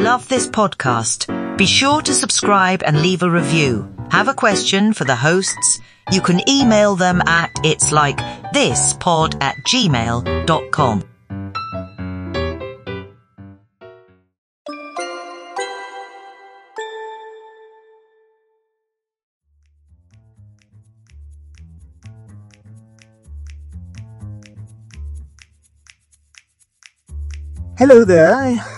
Love this podcast? Be sure to subscribe and leave a review. Have a question for the hosts? You can email them at it's like this pod at gmail.com. Hello there.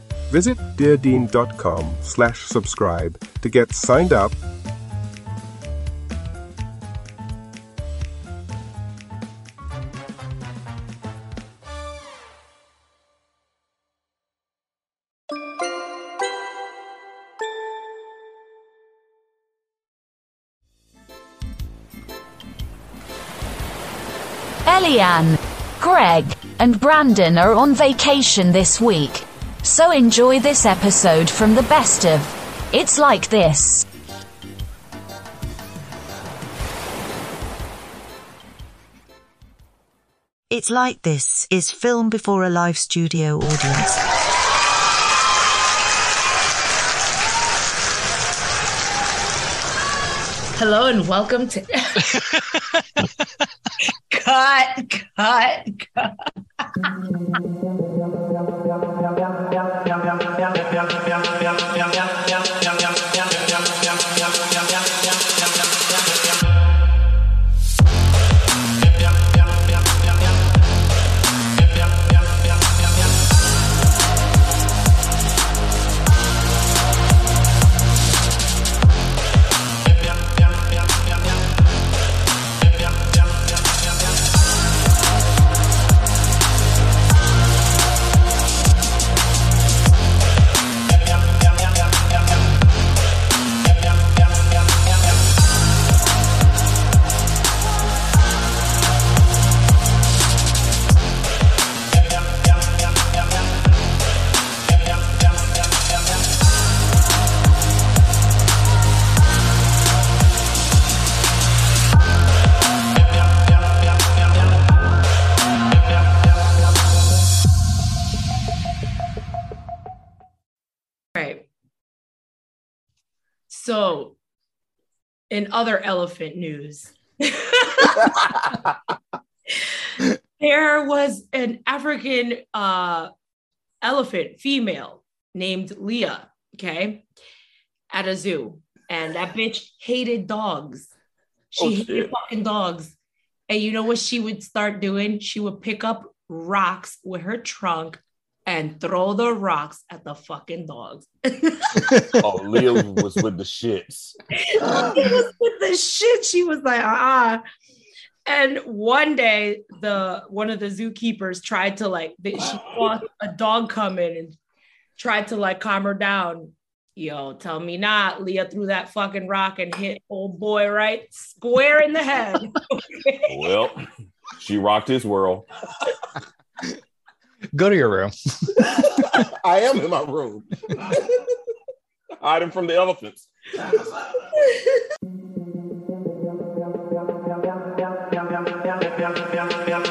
Visit deardean.com slash subscribe to get signed up Eliann, Greg, and Brandon are on vacation this week. So enjoy this episode from the best of It's Like This. It's Like This is film before a live studio audience. Hello and welcome to cut, cut, cut. yang yang yang yang yang yang yang yang yang yang, yang. So, in other elephant news, there was an African uh, elephant female named Leah, okay, at a zoo. And that bitch hated dogs. She Oh, hated fucking dogs. And you know what she would start doing? She would pick up rocks with her trunk and throw the rocks at the fucking dogs. Oh, Leah was with the shits. it was with the shit. She was like, ah. And one day, the one of the zookeepers tried to like, she saw a dog come in and tried to like calm her down. Yo, tell me not. Leah threw that fucking rock and hit old boy right square in the head. Well, she rocked his world. Go to your room. I am in my room. Hide him from the elephants.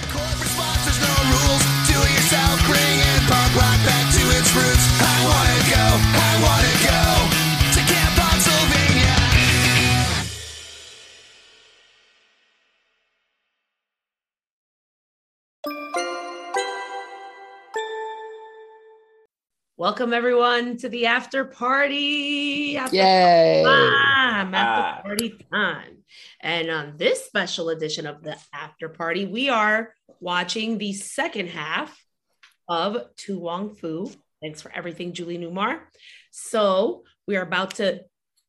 Welcome everyone to the after party. After Yay! time, party time. And on this special edition of the after party, we are watching the second half of To Wong Foo. Thanks for everything, Julie Newmar. So we are about to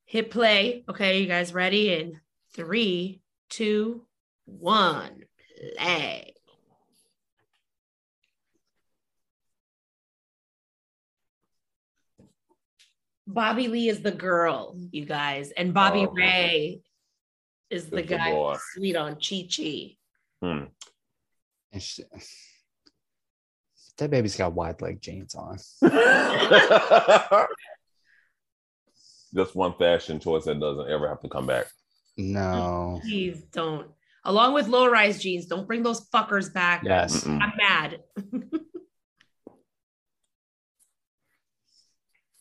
hit play. Okay, you guys ready? In three, two, one, play. Bobby Lee is the girl, you guys, and Bobby Oh. Ray is the guy boy. who's sweet on Chi Chi. Hmm. She- that baby's got wide leg jeans on. Just one fashion choice that doesn't ever have to come back. No. Please don't. Along with low rise jeans, don't bring those fuckers back. Yes. Mm-mm. I'm mad.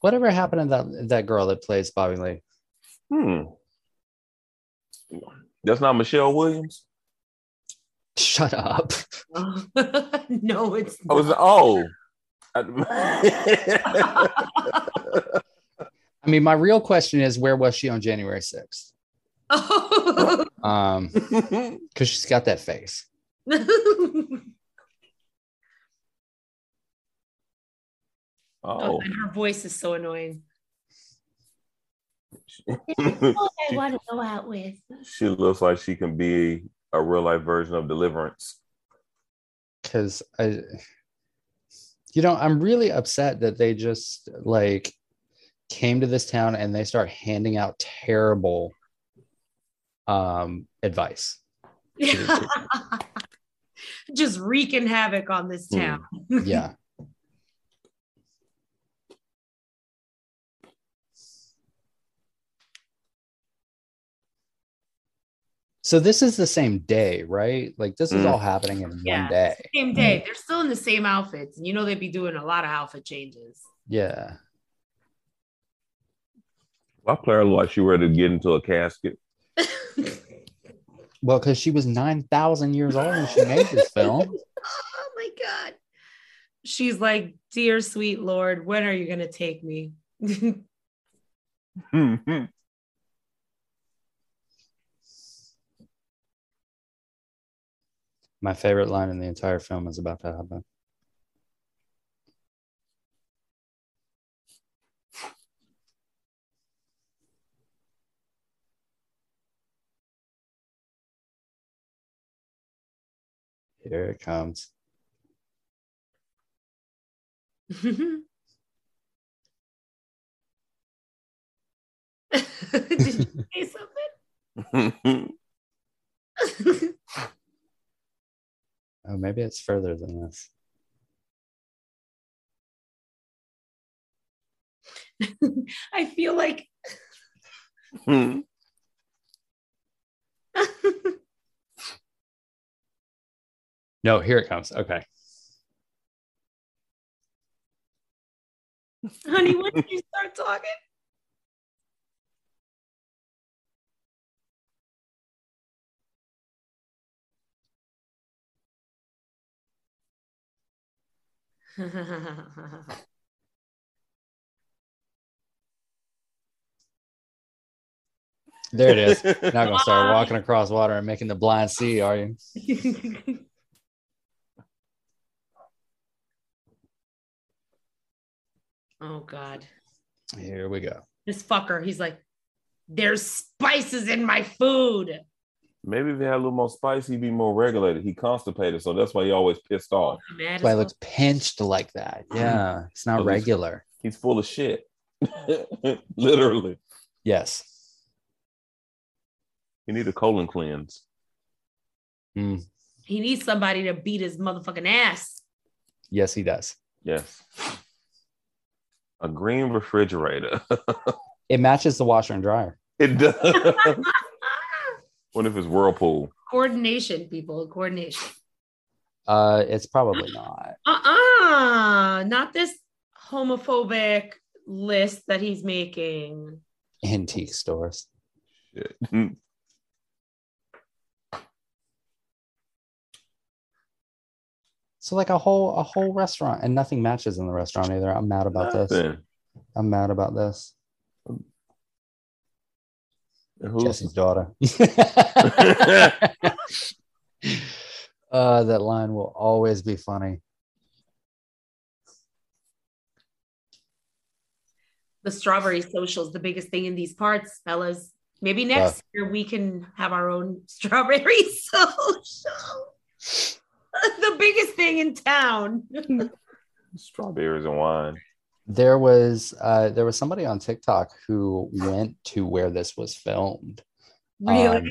Whatever happened to that that girl that plays Bobby Lee? Hmm. That's not Michelle Williams. Shut up. no, it's I was oh. I mean, my real question is, where was she on January sixth? Um, because she's got that face. oh. and her voice is so annoying. she, I want to go out with. she looks like she can be a real life version of Deliverance. Because I, you know, I'm really upset that they just like came to this town and they start handing out terrible um advice. Just wreaking havoc on this Hmm. town. Yeah. So this is the same day, right? Like this is Mm. all happening in Yeah. one day. Same day. They're still in the same outfits. And you know they'd be doing a lot of outfit changes. Yeah. Why player looked like she ready to get into a casket. Well, because she was nine thousand years old when she made this film. oh my God. She's like, Dear sweet Lord, when are you going to take me? My favorite line in the entire film is about to happen. Here it comes. Did you say something? Oh, maybe it's further than this. I feel like hmm. No, here it comes. Okay. honey, when did you start talking? There it is. Not gonna start walking across water and making the blind see, are you? oh God. Here we go. This fucker, he's like, there's spices in my food. Maybe if he had a little more spice, he'd be more regulated. He constipated, so that's why he always pissed off. That's why he looks pinched like that. Yeah, it's not So this- regular. He's full of shit. Literally. Yes. He need a colon cleanse. Mm, He needs somebody to beat his motherfucking ass. yes, he does. Yes. A green refrigerator. It matches the washer and dryer. it does. what if it's Whirlpool? coordination, people. Coordination. Uh, it's probably not. Uh-uh. Not this homophobic list that he's making. Antique stores. Shit. So like a whole a whole restaurant and nothing matches in the restaurant either. I'm mad about this. I'm mad about this. And who's- Jesse's daughter. uh, that line will always be funny. The strawberry social is the biggest thing in these parts, fellas. Maybe next year we can have our own strawberry social. the biggest thing in town. Strawberries and wine. There was uh, there was somebody on TikTok who went to where this was filmed. really? Um,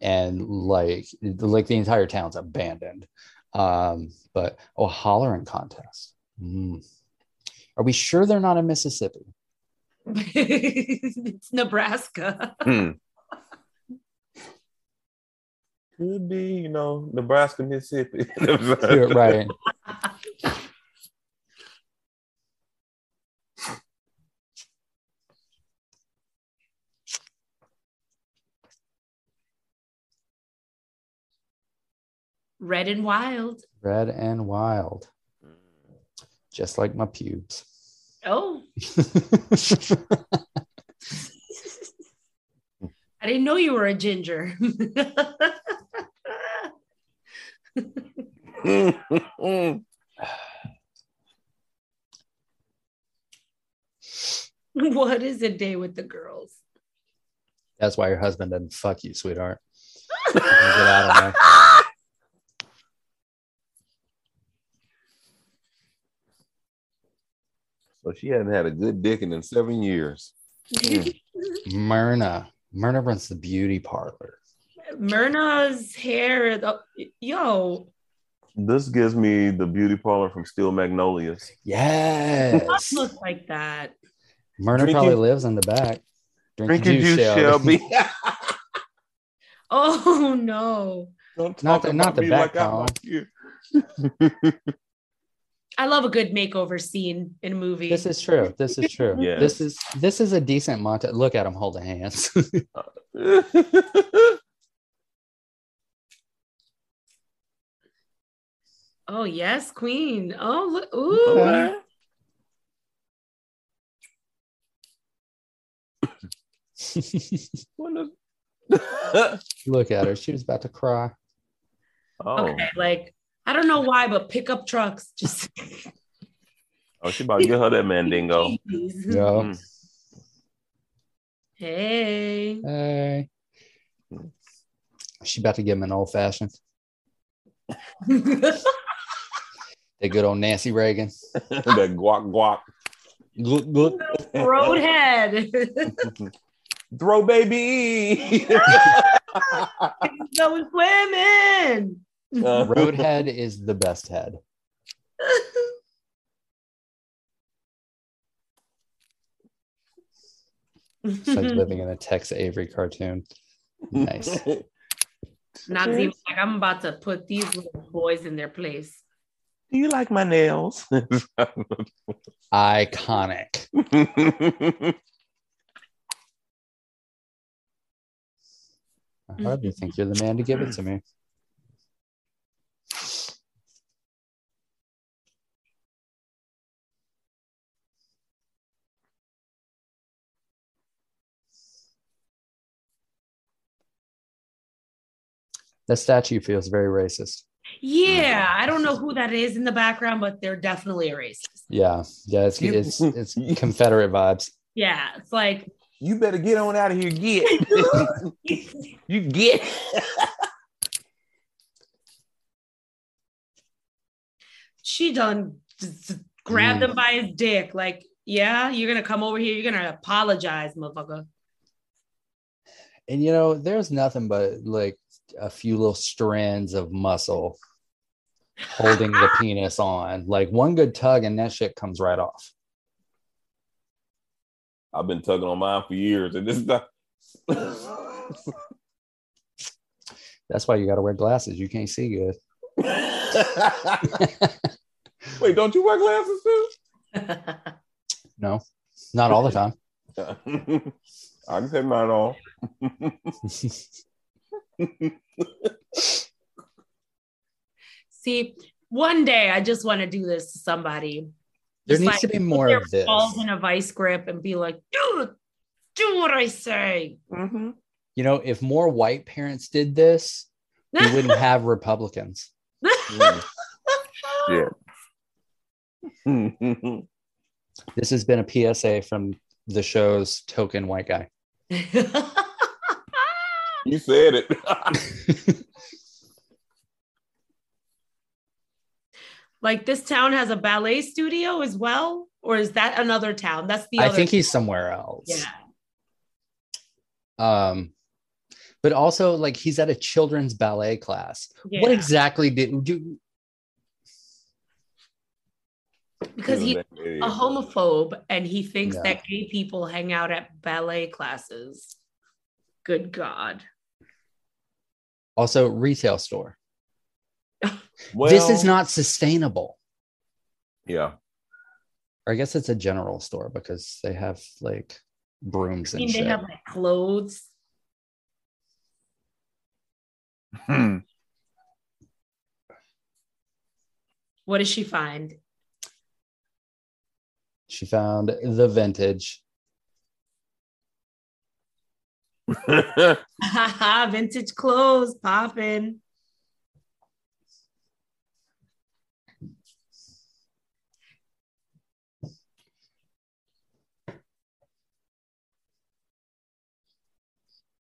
and like like the entire town's abandoned. Um, but oh, hollering contest. Mm. Are we sure they're not in Mississippi? it's Nebraska. Hmm. Could be, you know, Nebraska, Mississippi. right. Red and wild. Red and wild. Just like my pubes. Oh, I didn't know you were a ginger. what is a day with the girls? That's why your husband doesn't fuck you, sweetheart. Get out of there. so she hadn't had a good dicking in seven years. Mm. Myrna. Myrna runs the beauty parlor. Myrna's hair, the- yo, This gives me the beauty parlor from Steel Magnolias. does Yes. look like that. Myrna Drinking- probably lives in the back. Drink Drinking juice, Shelby. Oh no. Don't Not the- about not the me back like I'm column. like you. I love a good makeover scene in a movie. This is true. This is true. Yes. This is this is a decent montage. Look at him holding hands. oh yes, Queen. Oh look, ooh. Okay. Look at her. She was about to cry. oh. Okay, like I don't know why, but pickup trucks just oh, she about to get her that mandingo. Yeah. Mm. Hey. Hey. She about to give him an old fashioned. That good old Nancy Reagan. that guac guac. Look, look. Roadhead. Throw baby. Going swimming. Uh, Roadhead is the best head. It's like living in a Tex Avery cartoon. Nice. Nazim, like I'm about to put these little boys in their place. Do you like my nails? Iconic. I hardly think you're the man to give it to me. The statue feels very racist. Yeah, mm-hmm. I don't know who that is in the background, but they're definitely a racist. Yeah, yeah, it's it's it's Confederate vibes. Yeah, it's like You better get on out of here. Get. you get. she done just- just grabbed mm. him by his dick. Like, yeah, you're gonna come over here. You're gonna apologize, motherfucker. And you know, there's nothing but like a few little strands of muscle holding the penis on. Like one good tug and that shit comes right off. I've been tugging on mine for years, and this is not. That's why you got to wear glasses. You can't see good. Wait, don't you wear glasses too? No, not all the time. I can take mine off. See, one day I just want to do this to somebody. There Just needs like to be more their of this. balls in a vice grip and be like, do do what I say. Mm-hmm. You know, if more white parents did this, we wouldn't have Republicans. Yeah. This has been a PSA from the show's token white guy. You said it. like this town has a ballet studio as well, or is that another town? That's the I other. think he's somewhere else. yeah. Um, but also like he's at a children's ballet class. What exactly did do? because he's a homophobe and he thinks Yeah. that gay people hang out at ballet classes. Good God. Also, retail store. Well, this is not sustainable. Yeah. Or I guess it's a general store because they have like brooms I and mean, they shit. have like clothes. Hmm. What does she find? She found the vintage. Vintage clothes popping.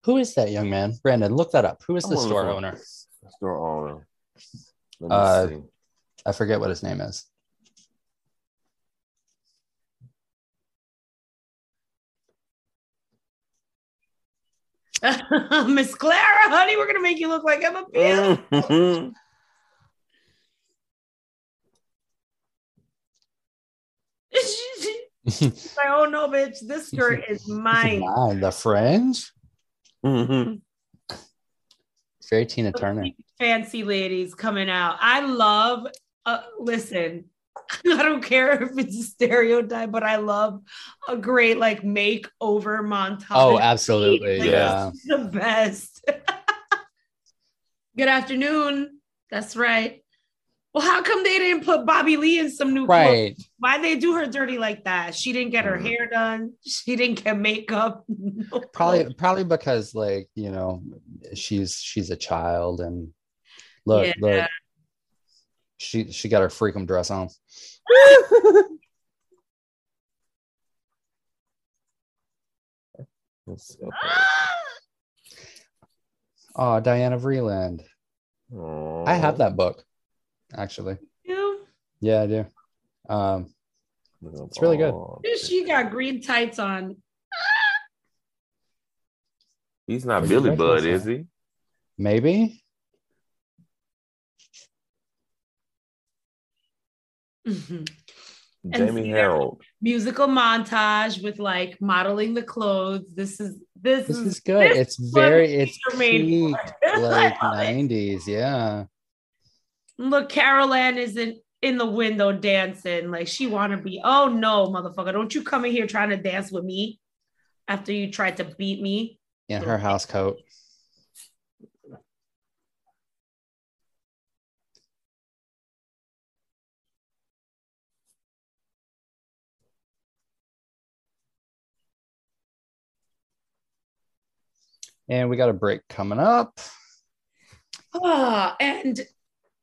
Who is that young man? Brandon, look that up. Who is the store owner? Store owner. Let me Uh, see. I forget what his name is. Miss Clara, honey, we're gonna make you look like Emma Peel. Mhm. She's like, oh no, bitch, this skirt is mine. Mine, the fringe. Mhm. Very Tina Turner. Fancy ladies coming out. I love. Uh, listen, I don't care if it's a stereotype, but I love a great like makeover montage. Oh, absolutely. Like, Yeah. the best. Good afternoon. That's right. Well, how come they didn't put Bobby Lee in some new clothes? Right. Why they do her dirty like that? She didn't get her Mhm. hair done. She didn't get makeup. No Probably probably because like, you know, she's she's a child and look, Yeah. look. She she got her freakum dress on. Let's. Oh, Diana Vreeland. I have that book, actually. You? Yeah, I do. Um, It's really good. She got green tights on. He's not Billy Budd, is he? maybe. Mm-hmm. And Jamie see, Harold. Musical montage with like modeling the clothes. This is this, This is is good. this It's very it's these peak like I love it. 90s. Yeah. Look, Carol Ann isn't in the window dancing like she want to be. Oh no, motherfucker! Don't you come in here trying to dance with me after you tried to beat me. In her house coat. And we got a break coming up. Ah, and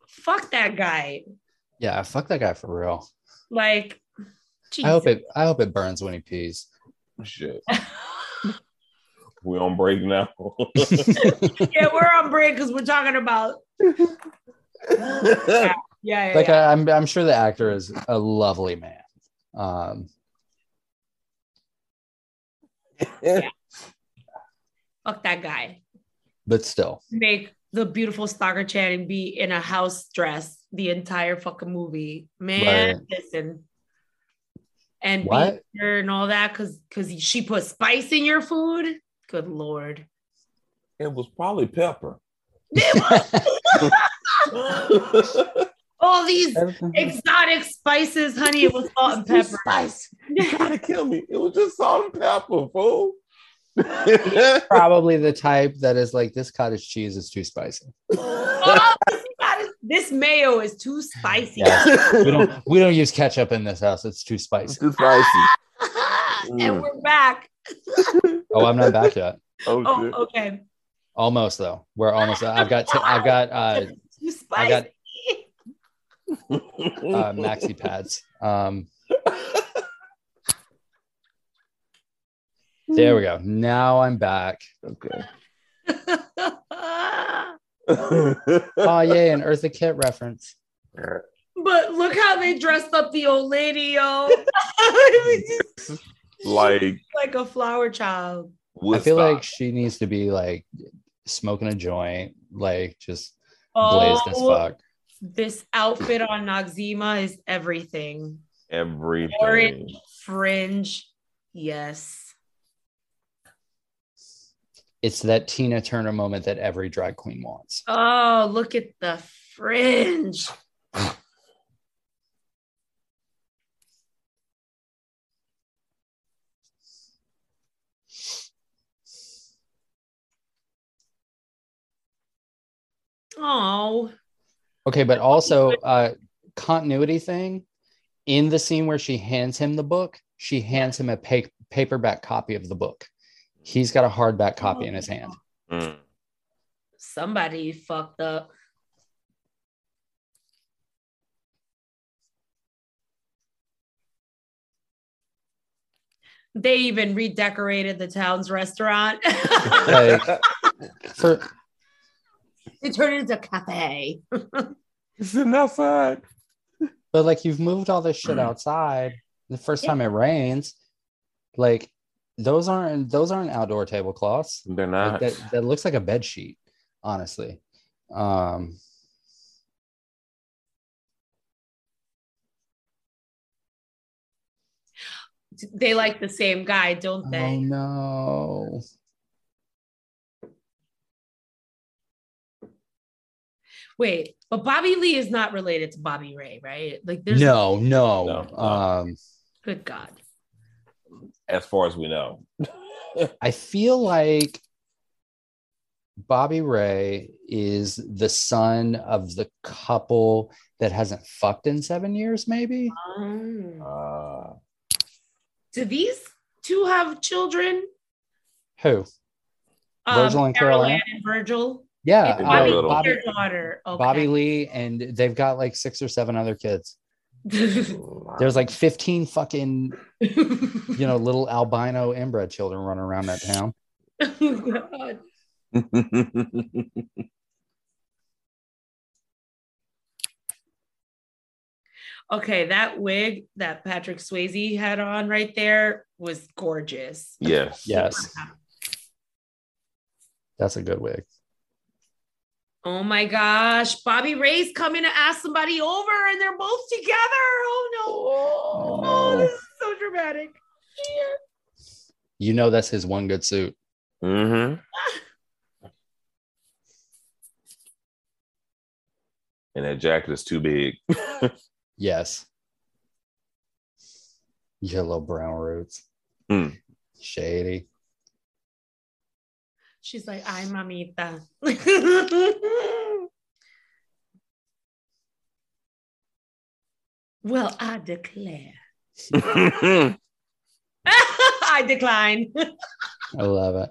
fuck that guy. Yeah, fuck that guy for real. Like, I hope it I hope it burns when he pees. Shit. We on break now. yeah, we're on break because we're talking about. Yeah, yeah, like yeah. I, I'm, I'm sure the actor is a lovely man. Um, Fuck that guy. but still, Make the beautiful Stockard Channing be in a house dress the entire fucking movie. Man, Right. listen. And What? and all that because because she put spice in your food. Good lord. it was probably pepper. All these exotic spices, honey. It was salt and pepper. Spice. You trying to kill me? It was just salt and pepper, fool. probably the type that is like this cottage cheese is too spicy. Oh, this, got. This mayo is too spicy. Yeah. We don't we don't use ketchup in this house. It's too spicy. too spicy. and Mm. we're back. Oh, I'm not back yet. Oh, Oh, okay. Almost though. We're almost. I've got. T- I've got uh, Too I spicy. got uh, maxi pads. Um, there hmm. we go. Now I'm back. okay. Oh yay, an Eartha Kitt reference. but look how they dressed up the old lady, yo. like like a flower child. I feel Woodstock. like she needs to be like smoking a joint, like just oh, blazed as Oh, fuck. this outfit on Noxeema is everything. everything. Orange fringe. Yes. It's that Tina Turner moment that every drag queen wants. Oh, look at the fringe. Oh, Okay, but also uh continuity thing in the scene where she hands him the book, she hands him a pa- paperback copy of the book. He's got a hardback copy in his hand. Mm. somebody fucked up. They even redecorated the town's restaurant. Like for they turned it into a cafe. it's sitting outside. but like you've moved all this shit Mm. outside the first time it rains, like those aren't those aren't outdoor tablecloths. They're Like, not. that that looks like a bed sheet, honestly. Um They like the same guy, don't they? oh they? no. Wait, but Bobby Lee is not related to Bobby Ray, right? Like there's No, no. No, no. Um good God. As far as we know. I feel like Bobby Ray is the son of the couple that hasn't fucked in seven years, maybe. Um, Uh, do these two have children? Who? Virgil and Carol Ann? and Virgil. Yeah, It's Bobby. Bobby, daughter. Okay. Bobby Lee, and they've got like six or seven other kids. There's like 15 fucking, you know, little albino inbred children running around that town. Oh, God. Okay, that wig that Patrick Swayze had on right there was gorgeous. yes. Yes, that's a good wig. Oh my gosh, Bobby Ray's coming to ask somebody over and they're both together. Oh no. Oh, no. this is so dramatic. You know, that's his one good suit. Mm-hmm. And that jacket is too big. Yes. Yellow brown roots. Mm. Shady. She's like, ay, mamita. well, I declare. I decline. I love it.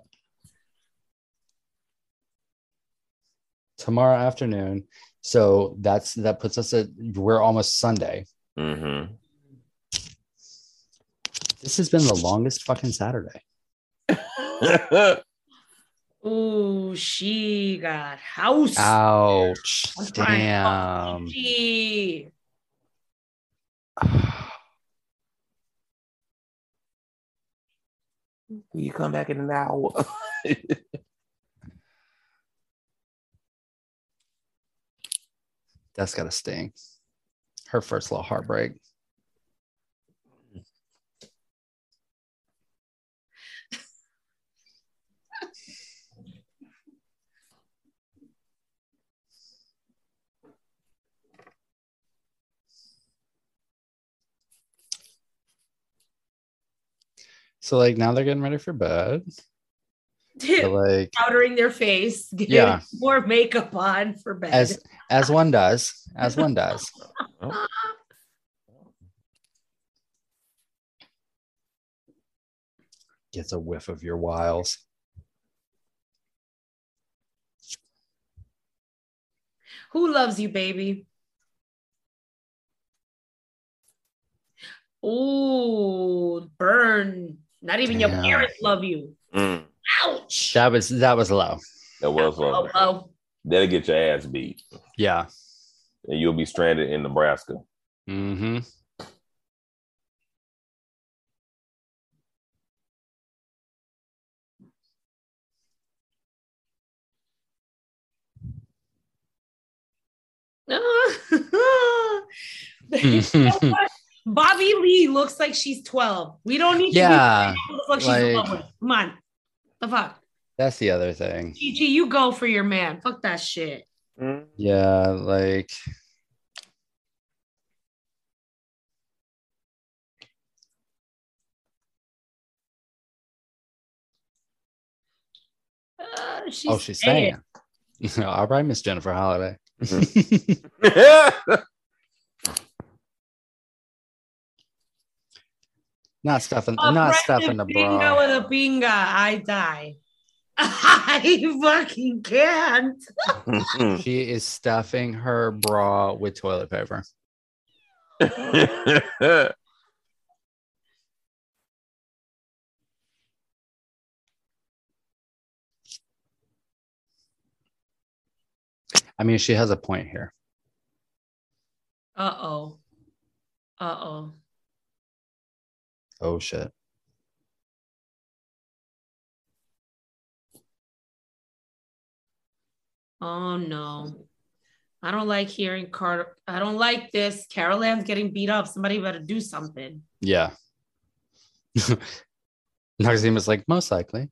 Tomorrow afternoon. So that's that puts us at we're almost Sunday. hmm This has been the longest fucking Saturday. Ooh, she got house. Ouch. I'm Damn. fuck She. Will you come back in an hour? That's gotta sting. Her first little heartbreak. So like now they're getting ready for bed. But, like powdering their face, getting Yeah. more makeup on for bed. as as one does, as one does. Gets a whiff of your wiles. Who loves you, baby? Ooh, burn. Not even your parents love you. Mm, Ouch. That was that was low. that was low. uh, oh. that'll get your ass beat, Yeah. and you'll be stranded in Nebraska. Mm-hmm. You know what? Bobby Lee looks like she's 12. We don't need yeah. to look like she's like- 11. Come on. The fuck? That's the other thing. Chi Chi, you go for your man. Fuck that shit. Mm. Yeah, like Uh, she's oh, she's saying. saying. All right, Miss Jennifer Holliday. not stuffing, A not friend stuffing the of Bingo bra. with a binga, I die. I fucking can't. She is stuffing her bra with toilet paper. I mean, she has a point here. Uh oh. Uh oh. Oh shit. Oh no. I don't like hearing Carter. I don't like this. Carol Ann's getting beat up. Somebody better do something. Yeah. Noxeema's like, most likely.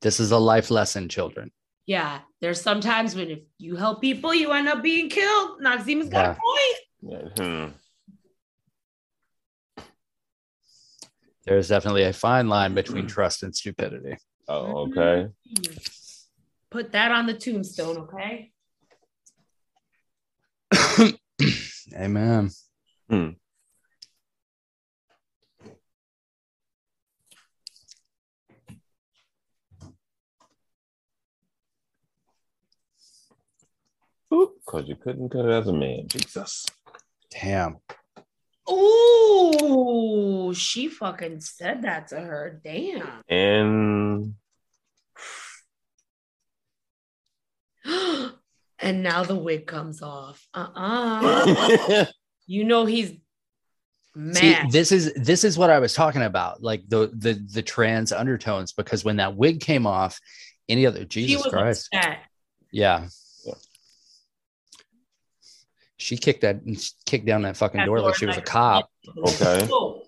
This is a life lesson, children. Yeah, there's sometimes when if you help people, you end up being killed. Noxeema's got Yeah. a point. Hmm. There's definitely a fine line between trust and stupidity. Oh, okay. Put that on the tombstone, okay? Amen. Hmm. Because you couldn't cut it as a man. Jesus. Damn. Ooh, she fucking said that to her. Damn. And and now the wig comes off. Uh-uh. you know he's See, mad. this is this is what I was talking about, like the the the trans undertones, because when that wig came off, any other Jesus Christ. upset. Yeah. Yeah. She kicked that kicked down that fucking That door door like she was a cop. Okay. Ooh.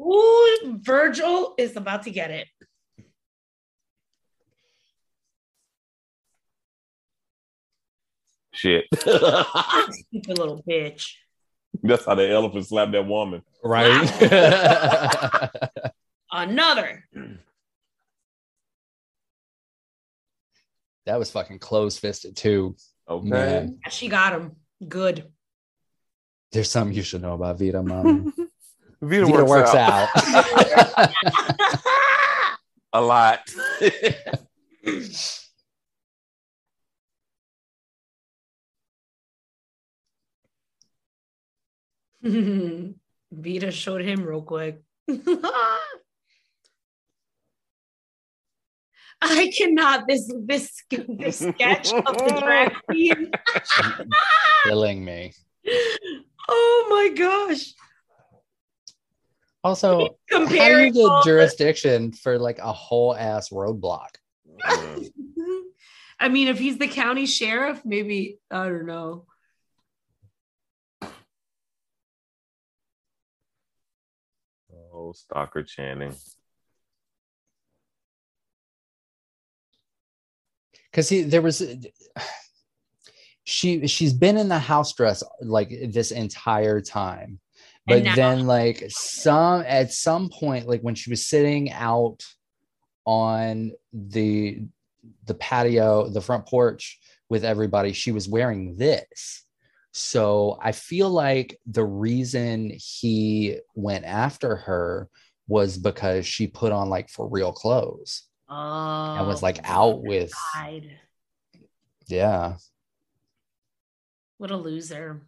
Ooh, Virgil is about to get it. shit. Stupid little bitch. That's how the elephant slapped that woman. Right. Another. that was fucking close fisted too. Okay. Man. She got him. Good. There's something you should know about Vida, mom. Vida, Vida works, out. a lot. Vida showed him real quick. I cannot this this this sketch of the drag queen. Killing me. oh my gosh. Also, how do you get all the- jurisdiction for like a whole ass roadblock? I mean, if he's the county sheriff, maybe I don't know. Oh, Stockard Channing. Because he there was she she's been in the house dress like this entire time. But now- then like some at some point like when she was sitting out on the the patio the front porch with everybody she was wearing this. So i feel like the reason he went after her was because she put on like for real clothes Oh, and was like out with God. yeah What a loser.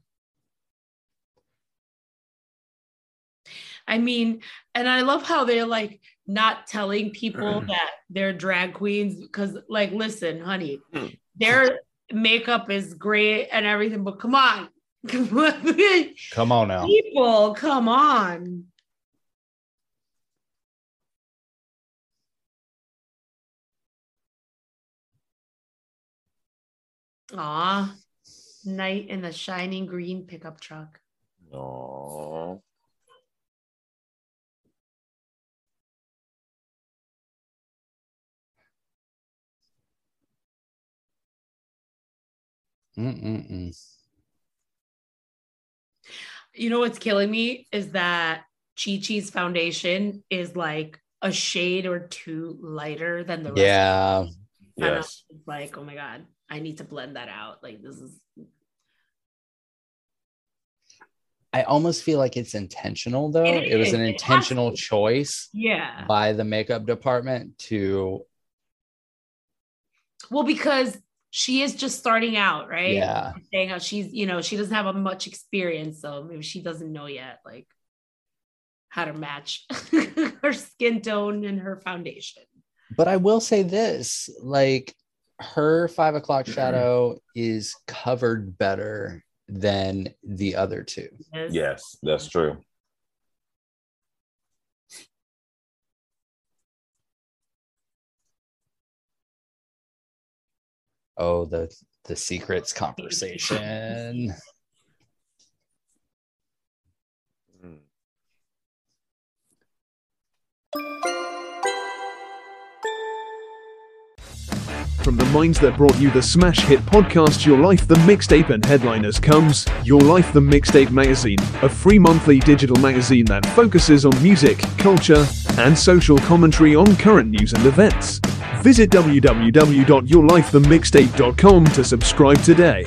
I mean, and I love how they're like not telling people that they're drag queens because, like, listen, honey, Mm. their makeup is great and everything, but come on, come on now people, come on. Aw, knight in the shining green pickup truck. Oh. Mm-mm-mm. You know what's killing me is that Chi Chi's foundation is like a shade or two lighter than the rest. yeah And Yes. like, oh my god, I need to blend that out. Like this is i almost feel like it's intentional though It it, was an intentional choice yeah. by the makeup department to Well, because she is just starting out, right? yeah Saying how she's, you know, she doesn't have a much experience, so maybe she doesn't know yet, like how to match her skin tone and her foundation. but i will say this like her five o'clock shadow is covered better than the other two. Yes, that's true. oh the the secrets conversation hmm. From the minds that brought you the smash hit podcast Your Life the Mixtape and headliners comes Your Life the Mixtape magazine, a free monthly digital magazine that focuses on music, culture, and social commentary on current news and events. Visit www.yourlifethemixtape.com to subscribe today.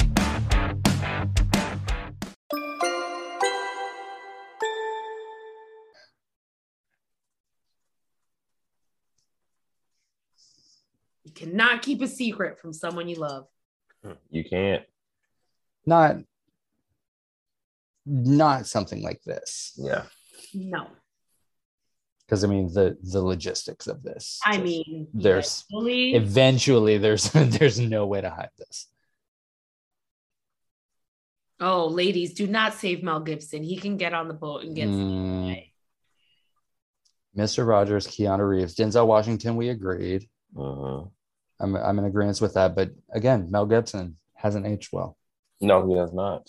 Cannot keep a secret from someone you love. You can't. not not something like this Yeah. No. because i mean the the logistics of this I just- mean, there's- eventually- eventually there's there's no way to hide this oh, ladies, do not save Mel Gibson. He can get on the boat and get Mm. mr rogers keanu reeves denzel washington we agreed Uh-huh. I'm, I'm in agreement with that but again mel gibson hasn't aged well No, he has not.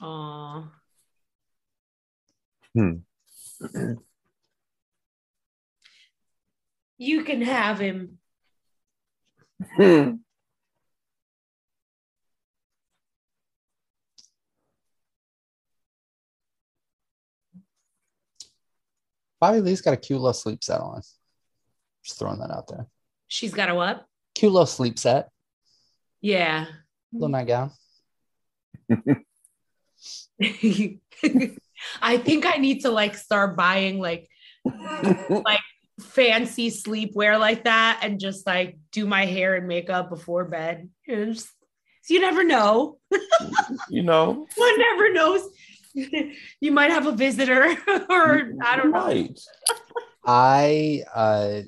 Aw. Hmm. You can have him. Bobby lee's got a cute little sleep set on just throwing that out there She's got a what? cute little sleep set Yeah. little nightgown I think I need to like start buying like like fancy sleepwear like that and just like do my hair and makeup before bed. You know, just- so you never know. You know, One never knows. you might have a visitor, or I don't know. Right. I uh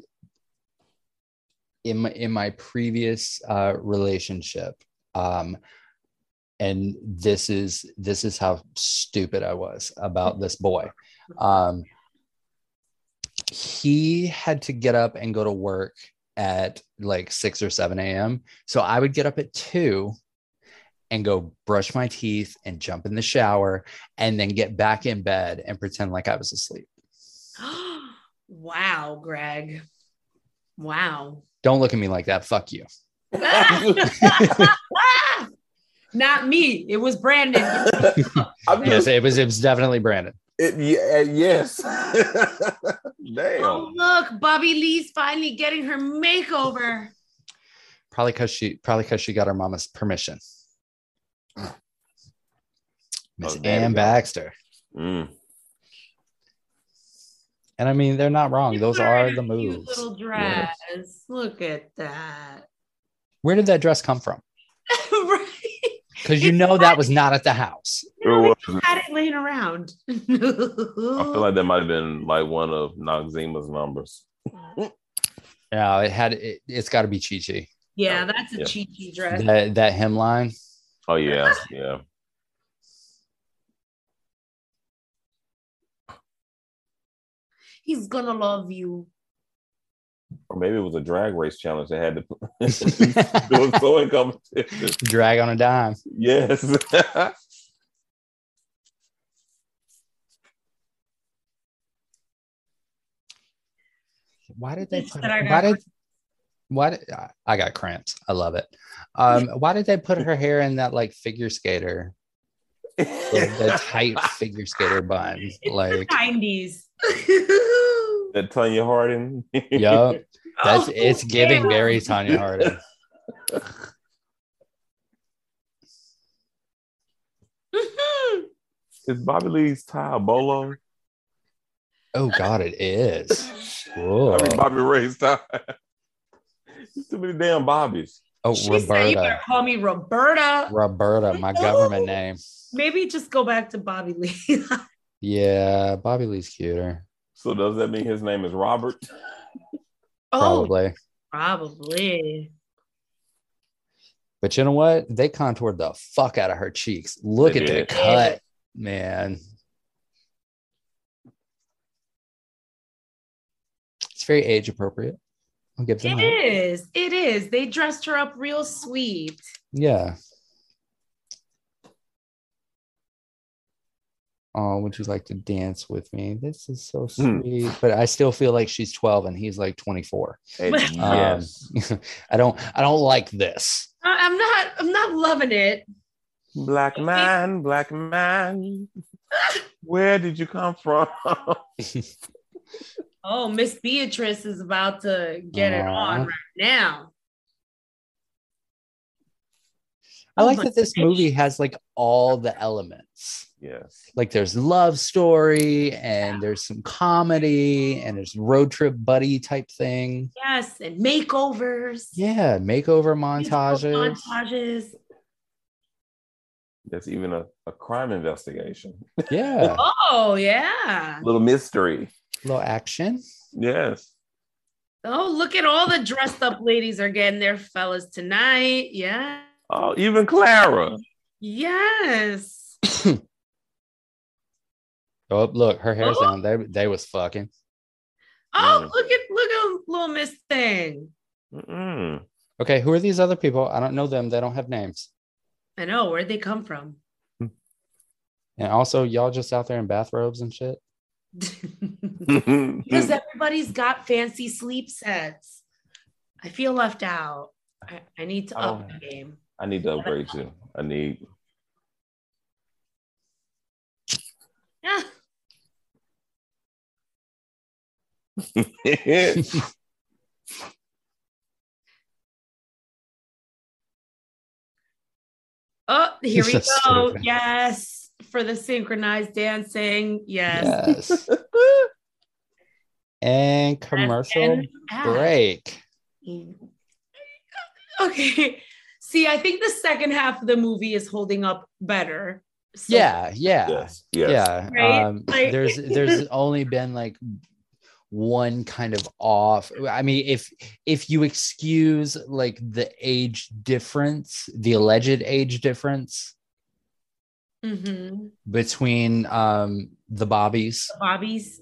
in my in my previous uh relationship um and this is this is how stupid I was about this boy. Um he had to get up and go to work at like 6 or 7 a.m. So I would get up at 2 and go brush my teeth and jump in the shower and then get back in bed and pretend like I was asleep. wow, Greg. Wow. Don't look at me like that. Fuck you. Not me. It was Brandon. Yes, it was. It was definitely Brandon. it, yeah, uh, yes. Damn. Oh, look, Bobby Lee's finally getting her makeover. Probably because she. Probably because she got her mama's permission. Miss Oh, there Ann. Baxter. Mm. And I mean, they're not wrong. Those are the a moves. Little dress. Look at that. Where did that dress come from? right. Because you know that was not at the house. It was- Had it laying around. I feel like that might have been like one of Noxeema's numbers. Yeah, it had. It, it's got to be Chi Chi. yeah, that's a Yeah. cheeky dress. That that hemline. Oh yeah, yeah. He's gonna love you. Or maybe it was a drag race challenge they had to do a sewing competition. Drag on a dime. Yes. Why did they put? that I Why did? Why did I- I got cramps? I love it. Um, why did they put her hair in that like figure skater, the, the tight figure skater bun? It's Like, the 90s. that Tonya Harding. yep, That's Oh, it's giving damn. very Tonya Harding. Is Bobby Lee's tie a bolo? Oh God, it is. Whoa. I mean Bobby Ray's tie. There's too many damn Bobbies. Oh, She said you better Roberta. call me Roberta. Roberta, my government name. Maybe just go back to Bobby Lee. Yeah, Bobby Lee's cuter. So does that mean his name is Robert? oh, Probably. probably. But you know what? They contoured the fuck out of her cheeks. Look They at the cut, man. It's very age appropriate. I'll give them It that. is. It is. They dressed her up real sweet. Yeah. Oh, would you like to dance with me? This is so Hmm. sweet. But I still feel like she's 12 and he's like 24. And Um, yes. I don't I don't like this. I'm not. I'm not loving it. Black man, black man. Where did you come from? Oh, Miss Beatrice is about to get it on right now. I Oh like that this movie has like all the elements. yes. Like there's love story and there's some comedy and there's road trip buddy type thing. Yes, and makeovers. Yeah, makeover montages. Montages. There's even a, a crime investigation. Yeah, Oh yeah. little mystery. Little action. Yes. Oh, look at all the dressed up ladies are getting their fellas tonight. Yeah. Oh, even Clara. Yes. Oh, look, her hair's Oh. down. They they was fucking. Oh, Mm. look at look at little Miss Thing. Mm-mm. Okay, who are these other people? I don't know them. They don't have names. I know where'd they come from. And also, y'all just out there in bathrobes and shit. because everybody's got fancy sleep sets. I feel left out. I, I need to up Oh. the game. I need to upgrade too. I need. Yeah. Oh, here we go. Yes. For the synchronized dancing. Yes. Yes. And commercial And break. Okay. See, I think the second half of the movie is holding up better. So- Yeah, yeah. Yes. Yes. Yeah. Right? Um, Like- there's there's only been like one kind of off. I mean, if if you excuse like the age difference, the alleged age difference Mhm. between um the bobbies, bobbies,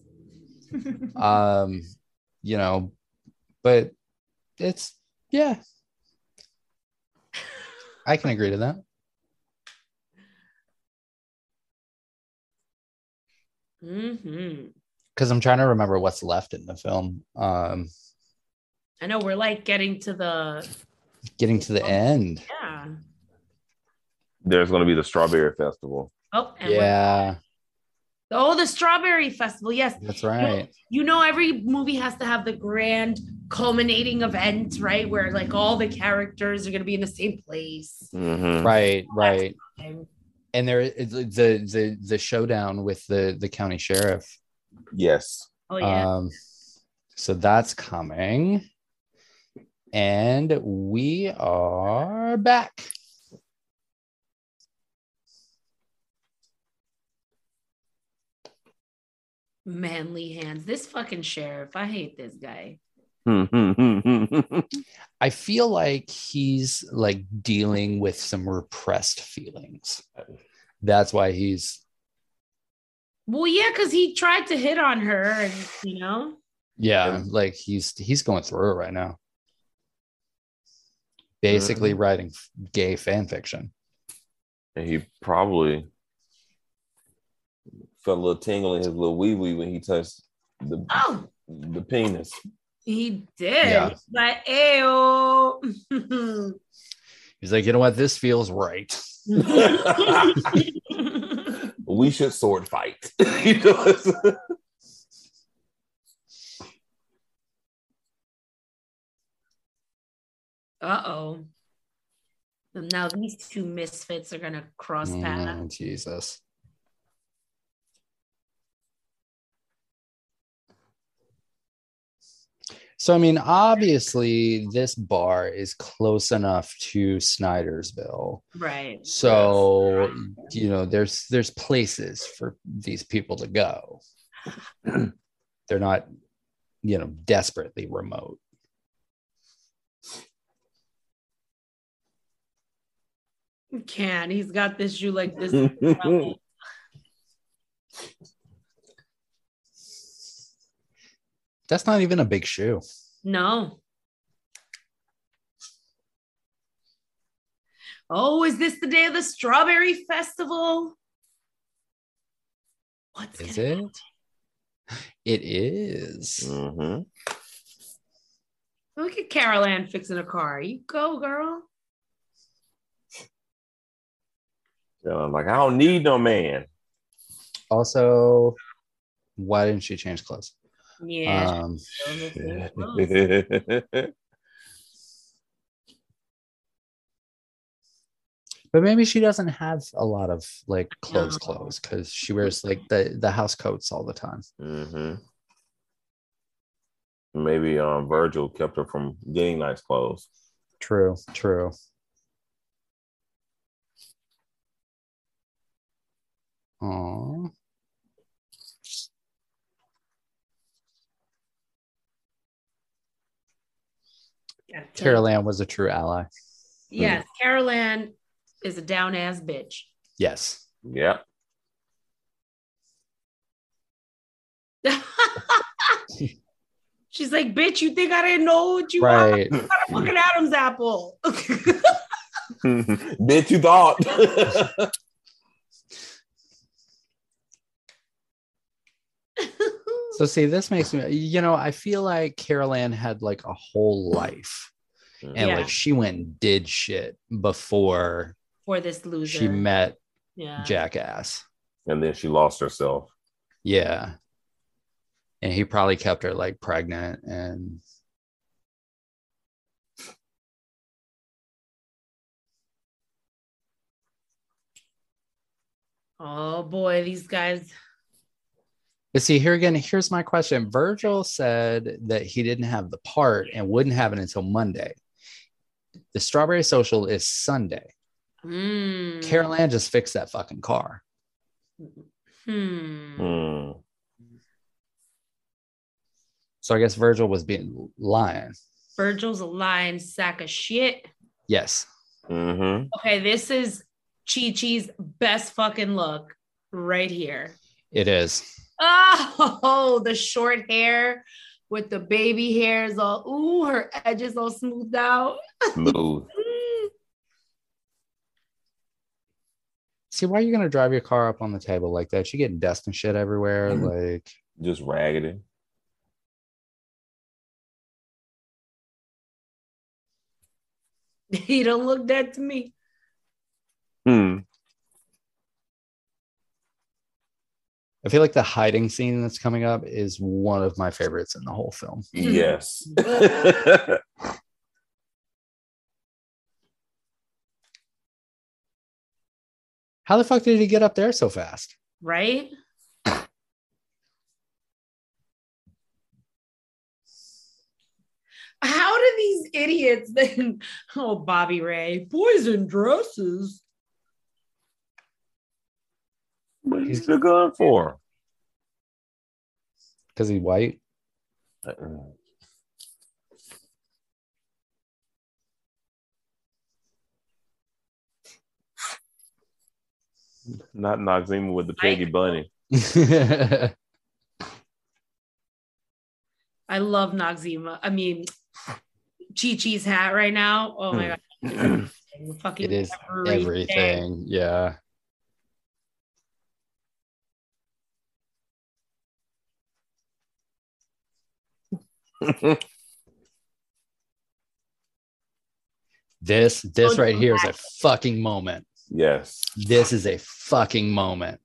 um, you know, but it's yeah. I can agree to that. hmm Because I'm trying to remember what's left in the film. Um I know we're like getting to the getting to the end. yeah. There's going to be the Strawberry Festival. Oh, and Yeah, oh, the Strawberry Festival. Yes, that's You know- right. You know, every movie has to have the grand culminating event, right? Where like all the characters are going to be in the same place. Mhm. Right, right. And And there is the the the showdown with the the county sheriff. Yes. Oh yeah. Um so that's coming. And we are back. Manly hands. This fucking sheriff. I hate this guy. I feel like he's like dealing with some repressed feelings. That's why he's Well, yeah, because he tried to hit on her, and you know, yeah, like he's he's going through it right now. Basically mm. writing gay fan fiction. and he probably felt a little tingle in his little wee wee when he touched the oh, the penis. he did. Yeah. But ayo. He's like, you know what? This feels right. we should sword fight. you know? uh oh. Now these two misfits are gonna cross paths. Oh, Jesus. So, I mean, obviously, this bar is close enough to Snydersville. Right. So, you know, there's there's places for these people to go. They're not, you know, desperately remote. Can he's got this shoe like this. That's not even a big shoe. no. Oh, is this the day of the strawberry festival? What's Is gonna- it? It is. Mhm. Look at Carol Ann fixing a car. You go, girl. So I'm like, I don't need no man. Also, why didn't she change clothes? Yeah. Um, she's still in the same clothes. but maybe she doesn't have a lot of like clothes, No. clothes because she wears like the the house coats all the time. hmm Maybe um Virgil kept her from getting nice clothes. True, true. Aww. Yeah, Carol Ann was a true ally. Hmm. Yes, Carol Ann is a down ass bitch. Yes. Yep. She's like, bitch, you think I didn't know what you Right. want? Got a fucking Adam's apple. Bitch, you thought. So see, this makes me, you know, I feel like Carol Ann had like a whole life. And Yeah. like she went and did shit before For this loser. she met yeah. Jackass. and then she lost herself. Yeah. And he probably kept her like pregnant and Oh boy, these guys. But see, here again, here's my question. Virgil said that he didn't have the part and wouldn't have it until Monday. The strawberry social is Sunday. Mm. Carol Ann just fixed that fucking car. Hmm. Hmm. So I guess Virgil was being lying. Virgil's a lying sack of shit. Yes. Mm-hmm. Okay, this is Chi Chi's best fucking look right here. It is. Oh, the short hair with the baby hairs all, ooh, her edges all smoothed out. Smooth. Mm. See, why are you gonna drive your car up on the table like that? You get dust and shit everywhere. Like Just raggedy. He don't look dead to me. Hmm. I feel like the hiding scene that's coming up is one of my favorites in the whole film. Mm-hmm. Yes. How the fuck did he get up there so fast? Right? How do these idiots then? Oh, Bobby Ray, boys in dresses. What he's the gun for? Because he's white. Uh-uh. Not Noxeema with the piggy bunny. I love Noxeema. I mean, Chi Chi's hat right now. Oh my hmm. god, fucking it is everything. Yeah. This this Oh, right here is a fucking moment. yes. This is a fucking moment.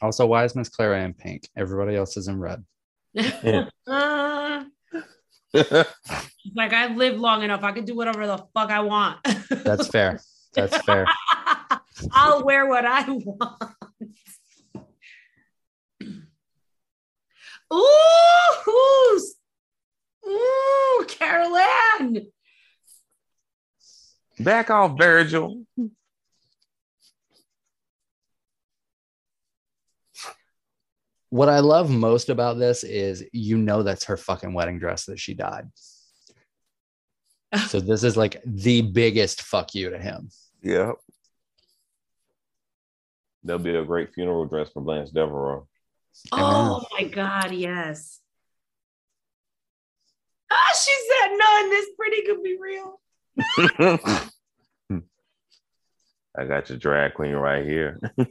Also, why is Miss Clara in pink? Everybody else is in red. Uh, like I've lived long enough. I can do whatever the fuck I want. That's fair. That's fair. I'll wear what I want. Ooh, who's ooh, Carol Ann. Back off, Virgil. What I love most about this is you know that's her fucking wedding dress that she dyed. So this is like the biggest fuck you to him. Yep. There'll be a great funeral dress for Blanche Devereaux. Oh my god, yes. Ah, she said none. This pretty could be real. I got your drag queen right here.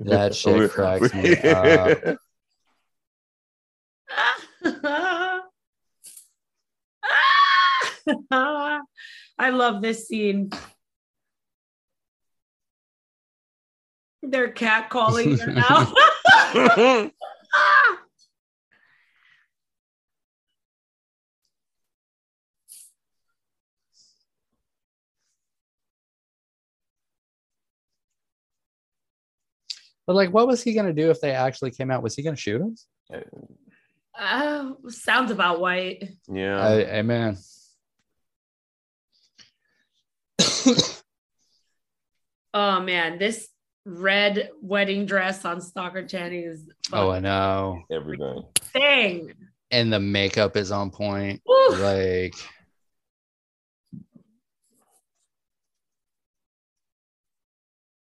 That shit cracks me up. I love this scene. They're catcalling her now. But like, what was he gonna do if they actually came out? Was he gonna shoot him? Uh, sounds about white. yeah. I, amen. Oh man, this red wedding dress on Stockard Channing is Oh, I know. Everything. thing. And the makeup is on point. Woo. Like,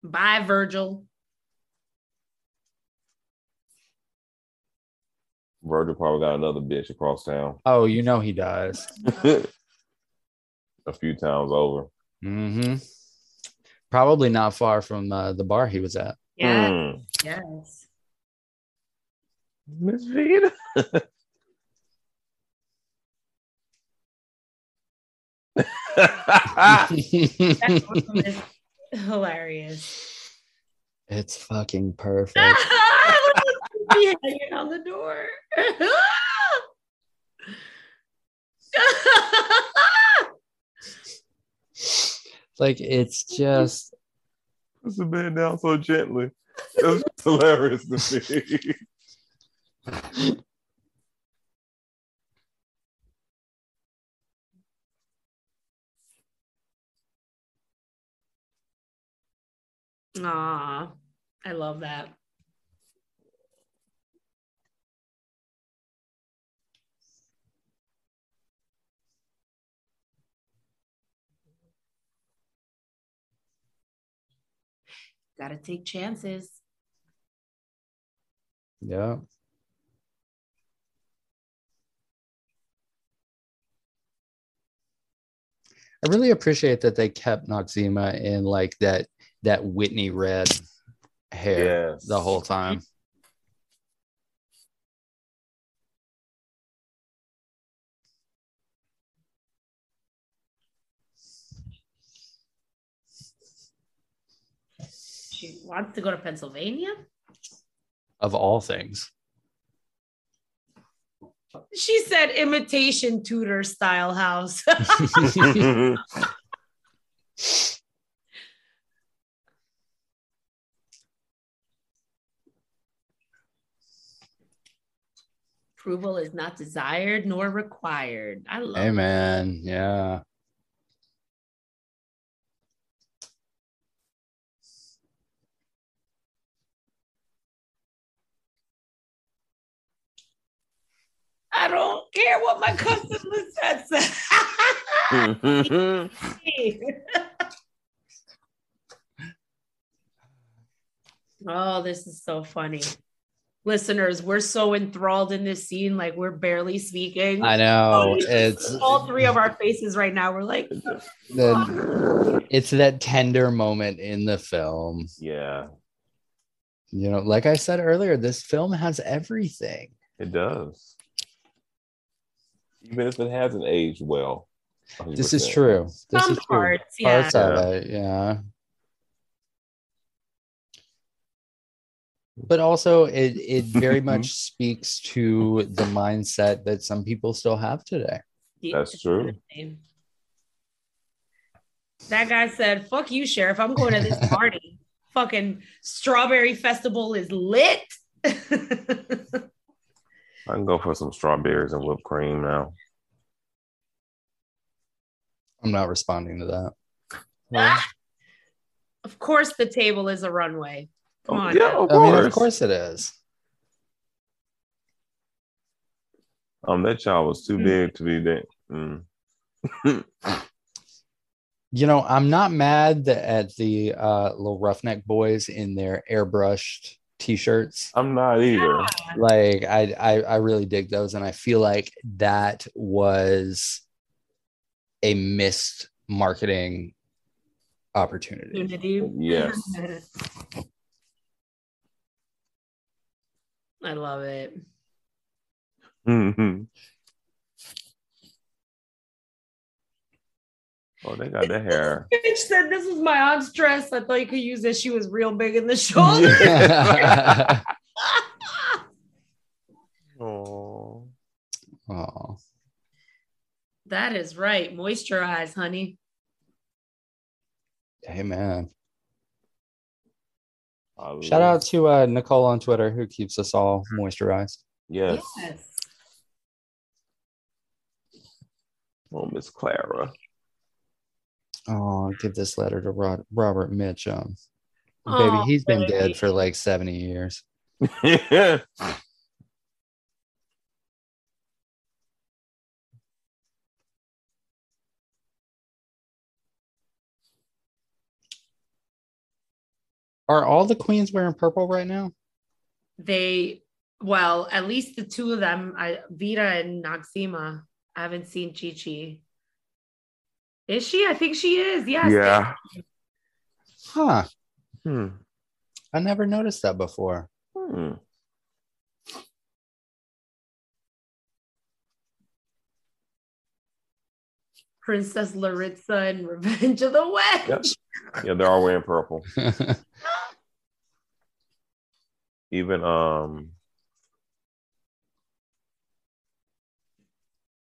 Bye, Virgil. Virgil probably got another bitch across town oh, you know he does. a few times over. hmm Probably not far from uh, the bar he was at. Yeah. Mm. Yes. Miss Vida. That hilarious. it's fucking perfect. Look at me hanging on the door. Like it's just Puts the man down so gently. It's hilarious to see. Ah, I love that. Gotta take chances. yeah. I really appreciate that they kept Noxeema in like that that Whitney red hair Yes. the whole time. Wants to go to Pennsylvania. Of all things. She said imitation Tudor style house. Approval is not desired nor required. I love Amen. Yeah. I don't care what my cousin Lisette said. oh, this is so funny. Listeners, we're so enthralled in this scene, like we're barely speaking. I know. Oh, it's all three of our faces right now. We're like, the, oh. it's that tender moment in the film. yeah, You know, like I said earlier, this film has everything. it does. Even if it hasn't aged well. This is true. This some is true. parts, yeah. Parts of it, yeah. But also, it it very much speaks to the mindset that some people still have today. That's true. That guy said, fuck you, Sheriff. I'm going to this party. Fucking strawberry festival is lit. I can go for some strawberries and whipped cream now. I'm not responding to that. of course, the table is a runway. Come Oh, on. yeah, now. of I mean, of course. course it is. Um, that child was too Mm. big to be that. Mm. You know, I'm not mad at the uh, little roughneck boys in their airbrushed t-shirts. I'm not either. Like, I, I I really dig those, and I feel like that was a missed marketing opportunity. Yes. I love it. Mhm. Oh, they got that hair. Bitch said, This is my aunt's dress. I thought you could use it. She was real big in the shoulder. Oh, oh, that is right. Moisturize, honey. hey man! Shout out to uh, Nicole on Twitter who keeps us all moisturized. Yes. Yes. Oh, Miss Clara. Oh, give this letter to Rod- Robert Mitchum. Aw, Baby, oh, he's been baby. dead for like 70 years. Are all the queens wearing purple right now? They, well, at least the two of them, I, Vida and Noxeema. I haven't seen Chi Chi. Is she? I think she is. Yes. yeah. Huh. Hmm. I never noticed that before. Hmm. Princess Laritza and Revenge of the West. Yep. Yeah, they're all wearing purple. Even um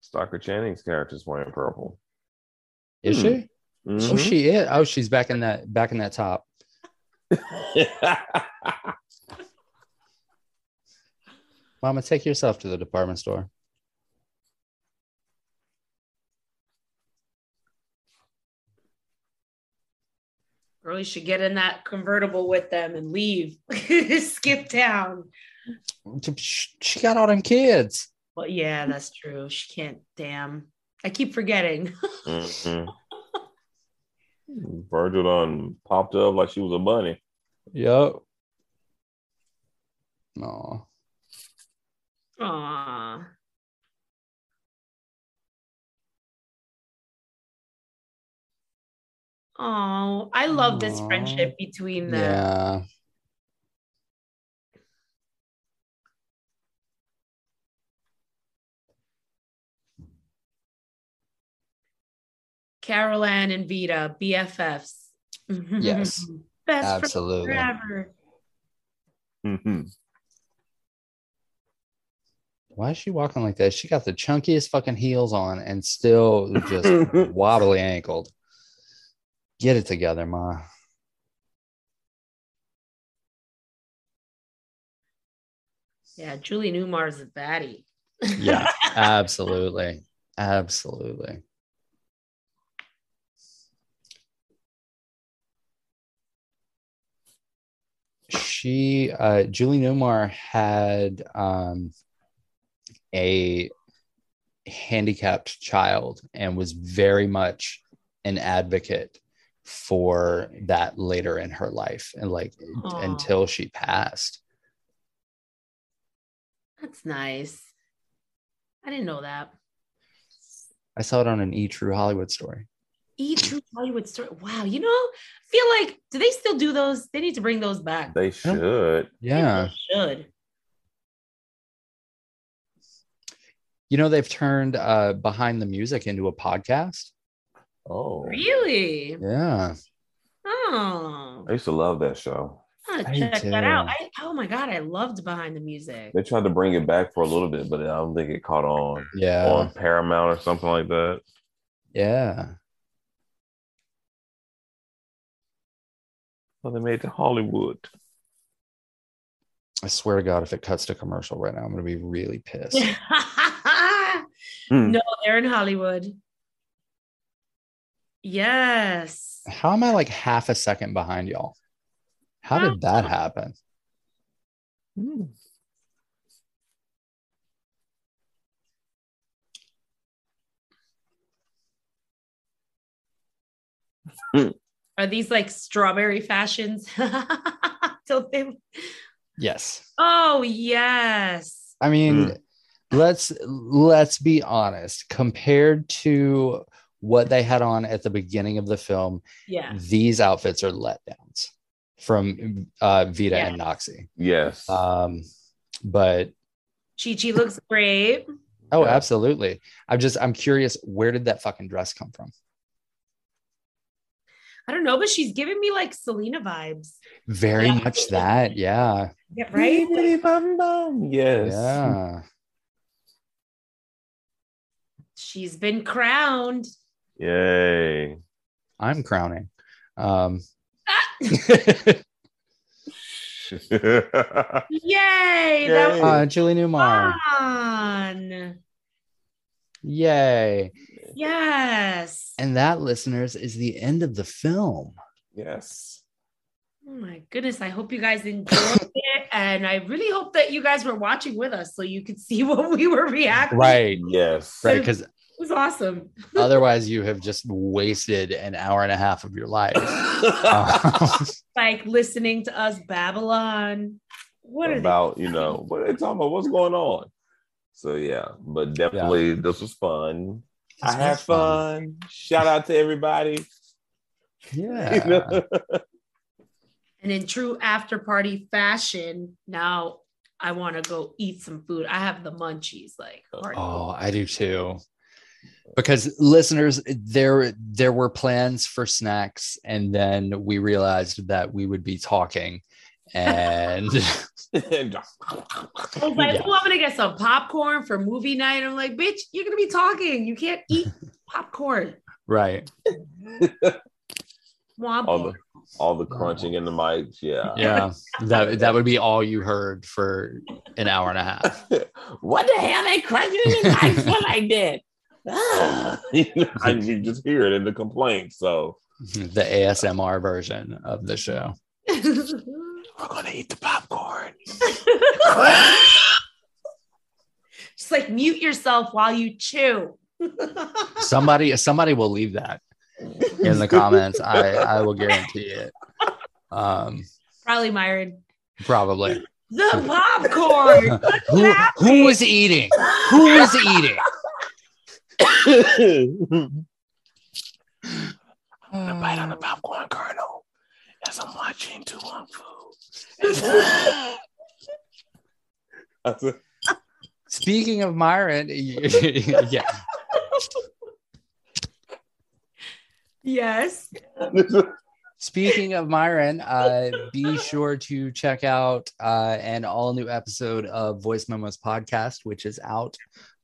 Stockard Channing's character's wearing purple. Is Hmm. she? Oh, Mhm. she is. Oh, she's back in that back in that top. Mama, take yourself to the department store. Girl, you should get in that convertible with them and leave. Skip town. She she got all them kids. Well, yeah, that's true. She can't. Damn. I keep forgetting. Mhm. Virgil done popped up like she was a bunny. Yep. No. Aw. Oh, I love this friendship between them. Yeah. Carol Ann and Vida, BFFs. Yes. Best Absolutely. friends forever. Mhm. Why is she walking like that? She got the chunkiest fucking heels on and still just wobbly ankled. Get it together, ma. Yeah, Julie Newmar's a baddie. Yeah, absolutely. Absolutely. She, uh, Julie Newmar had um, a handicapped child and was very much an advocate for that later in her life and like Aw. until she passed. That's nice. I didn't know that. I saw it on an E True Hollywood story. E True Hollywood story. Wow, you know, I feel like do they still do those? They need to bring those back. They should. Yeah. They should. You know, they've turned uh, behind the music into a podcast. Oh, Really? Yeah. Oh, I used to love that show. I'm gonna check that out. I, oh my god, I loved behind the music. They tried to bring it back for a little bit, but I don't think it caught on Yeah. on Paramount or something like that. Yeah. Well, they made it to Hollywood. I swear to God, if it cuts to commercial right now, I'm going to be really pissed. Hmm. no, they're in Hollywood. Yes. How am I like half a second behind y'all? How did that happen? Hmm. Are these like strawberry fashions? Don't they? Yes. Oh yes. I mean, Mm. let's let's be honest. Compared to what they had on at the beginning of the film, Yeah. these outfits are letdowns from uh, Vida and Noxie. Yes. Um, but Chi Chi looks great. oh, Yeah. absolutely. I'm just I'm curious, where did that fucking dress come from? I don't know, but she's giving me like Selena vibes. Very Yeah. much that, yeah, Yeah, right? Bibbidi bum bum. Yes. yeah. She's been crowned. Yay. I'm crowning. Um, Yay! That was uh, Julie Newmar, fun. Yay! Yes. And that, listeners, is the end of the film. yes. Oh my goodness. I hope you guys enjoyed it. And I really hope that you guys were watching with us so you could see what we were reacting. Right, Yes. right. Because It was awesome. otherwise, you have just wasted an hour and a half of your life. Like listening to us Babylon. What are about, you know, what are they talking about? What's going on? So yeah, but definitely this was fun. I This had fun. fun. Shout out to everybody. yeah. You know? And in true after party fashion, now I want to go eat some food. I have the munchies. Like. Oh, oh I do too. Because listeners, there there were plans for snacks, and then we realized that we would be talking, and I was like, Yeah. oh, I'm gonna get some popcorn for movie night. I'm like, bitch, you're gonna be talking. You can't eat popcorn. Right. Womp all the all the crunching in the mics. Yeah. Yeah. That that would be all you heard for an hour and a half. what the hell they crunching in the mics for like that? Ah. I you just hear it in the complaints. So The ASMR version of the show. We're gonna eat the popcorn. Just like mute yourself while you chew. Somebody somebody will leave that in the comments. I I will guarantee it. Um Probably Myron. probably. The popcorn. Who who was eating? Who was eating? I'm gonna bite on the popcorn kernel as I'm watching To Wong Foo. That's. Speaking of Myron, yeah. yes. Speaking of Myron, uh, be sure to check out uh, an all new episode of Voice Memos Podcast, which is out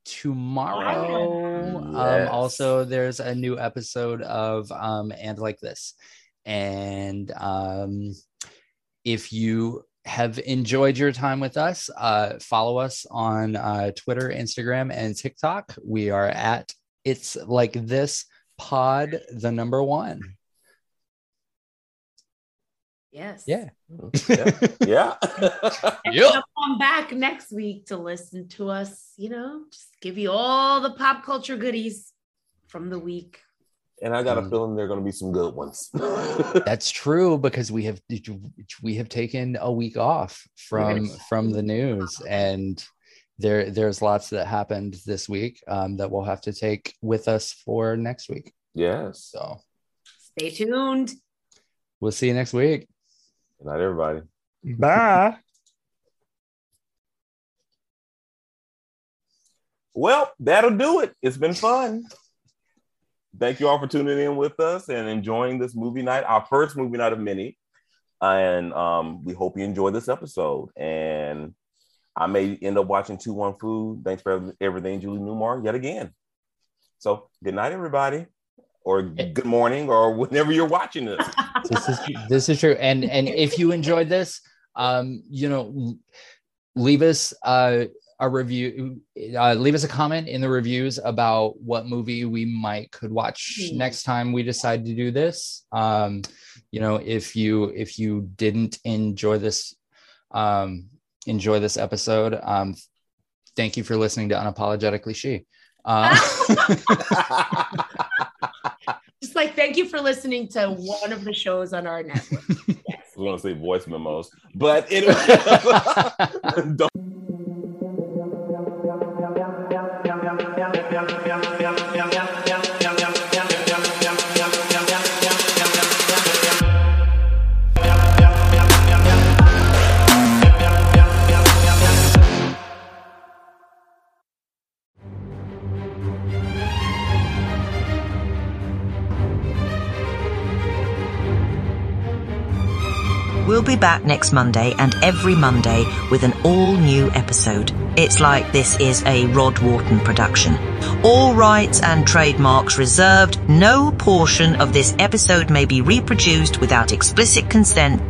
tomorrow. Yes. Um, also, there's a new episode of um, And Like This. And um, if you have enjoyed your time with us, uh, follow us on uh, Twitter, Instagram, and TikTok. We are at It's Like This Pod, the number one. Yes. Yeah. yeah. And Yep. come back next week to listen to us, you know, just give you all the pop culture goodies from the week. And I got a Mm. feeling there are gonna be some good ones. That's true because we have we have taken a week off from from the news and there there's lots that happened this week um, that we'll have to take with us for next week. yes. So Stay tuned. we'll see you next week. Good night, everybody. Bye. Well, that'll do it. It's been fun. Thank you all for tuning in with us and enjoying this movie night, our first movie night of many. And um, we hope you enjoy this episode. And I may end up watching To Wong Foo. Thanks for everything, Julie Newmar, yet again. So, good night, everybody, or good morning, or whenever you're watching this. this is this is true and and if you enjoyed this um you know leave us uh a review uh, leave us a comment in the reviews about what movie we might could watch Hmm. next time we decide to do this um you know if you if you didn't enjoy this um enjoy this episode um thank you for listening to unapologetically she uh, Just like thank you for listening to one of the shows on our network. I was going to say voice memos, but it. Be back next Monday and every Monday with an all new episode. It's like this is a Rod Wharton production. All rights and trademarks reserved. No portion of this episode may be reproduced without explicit consent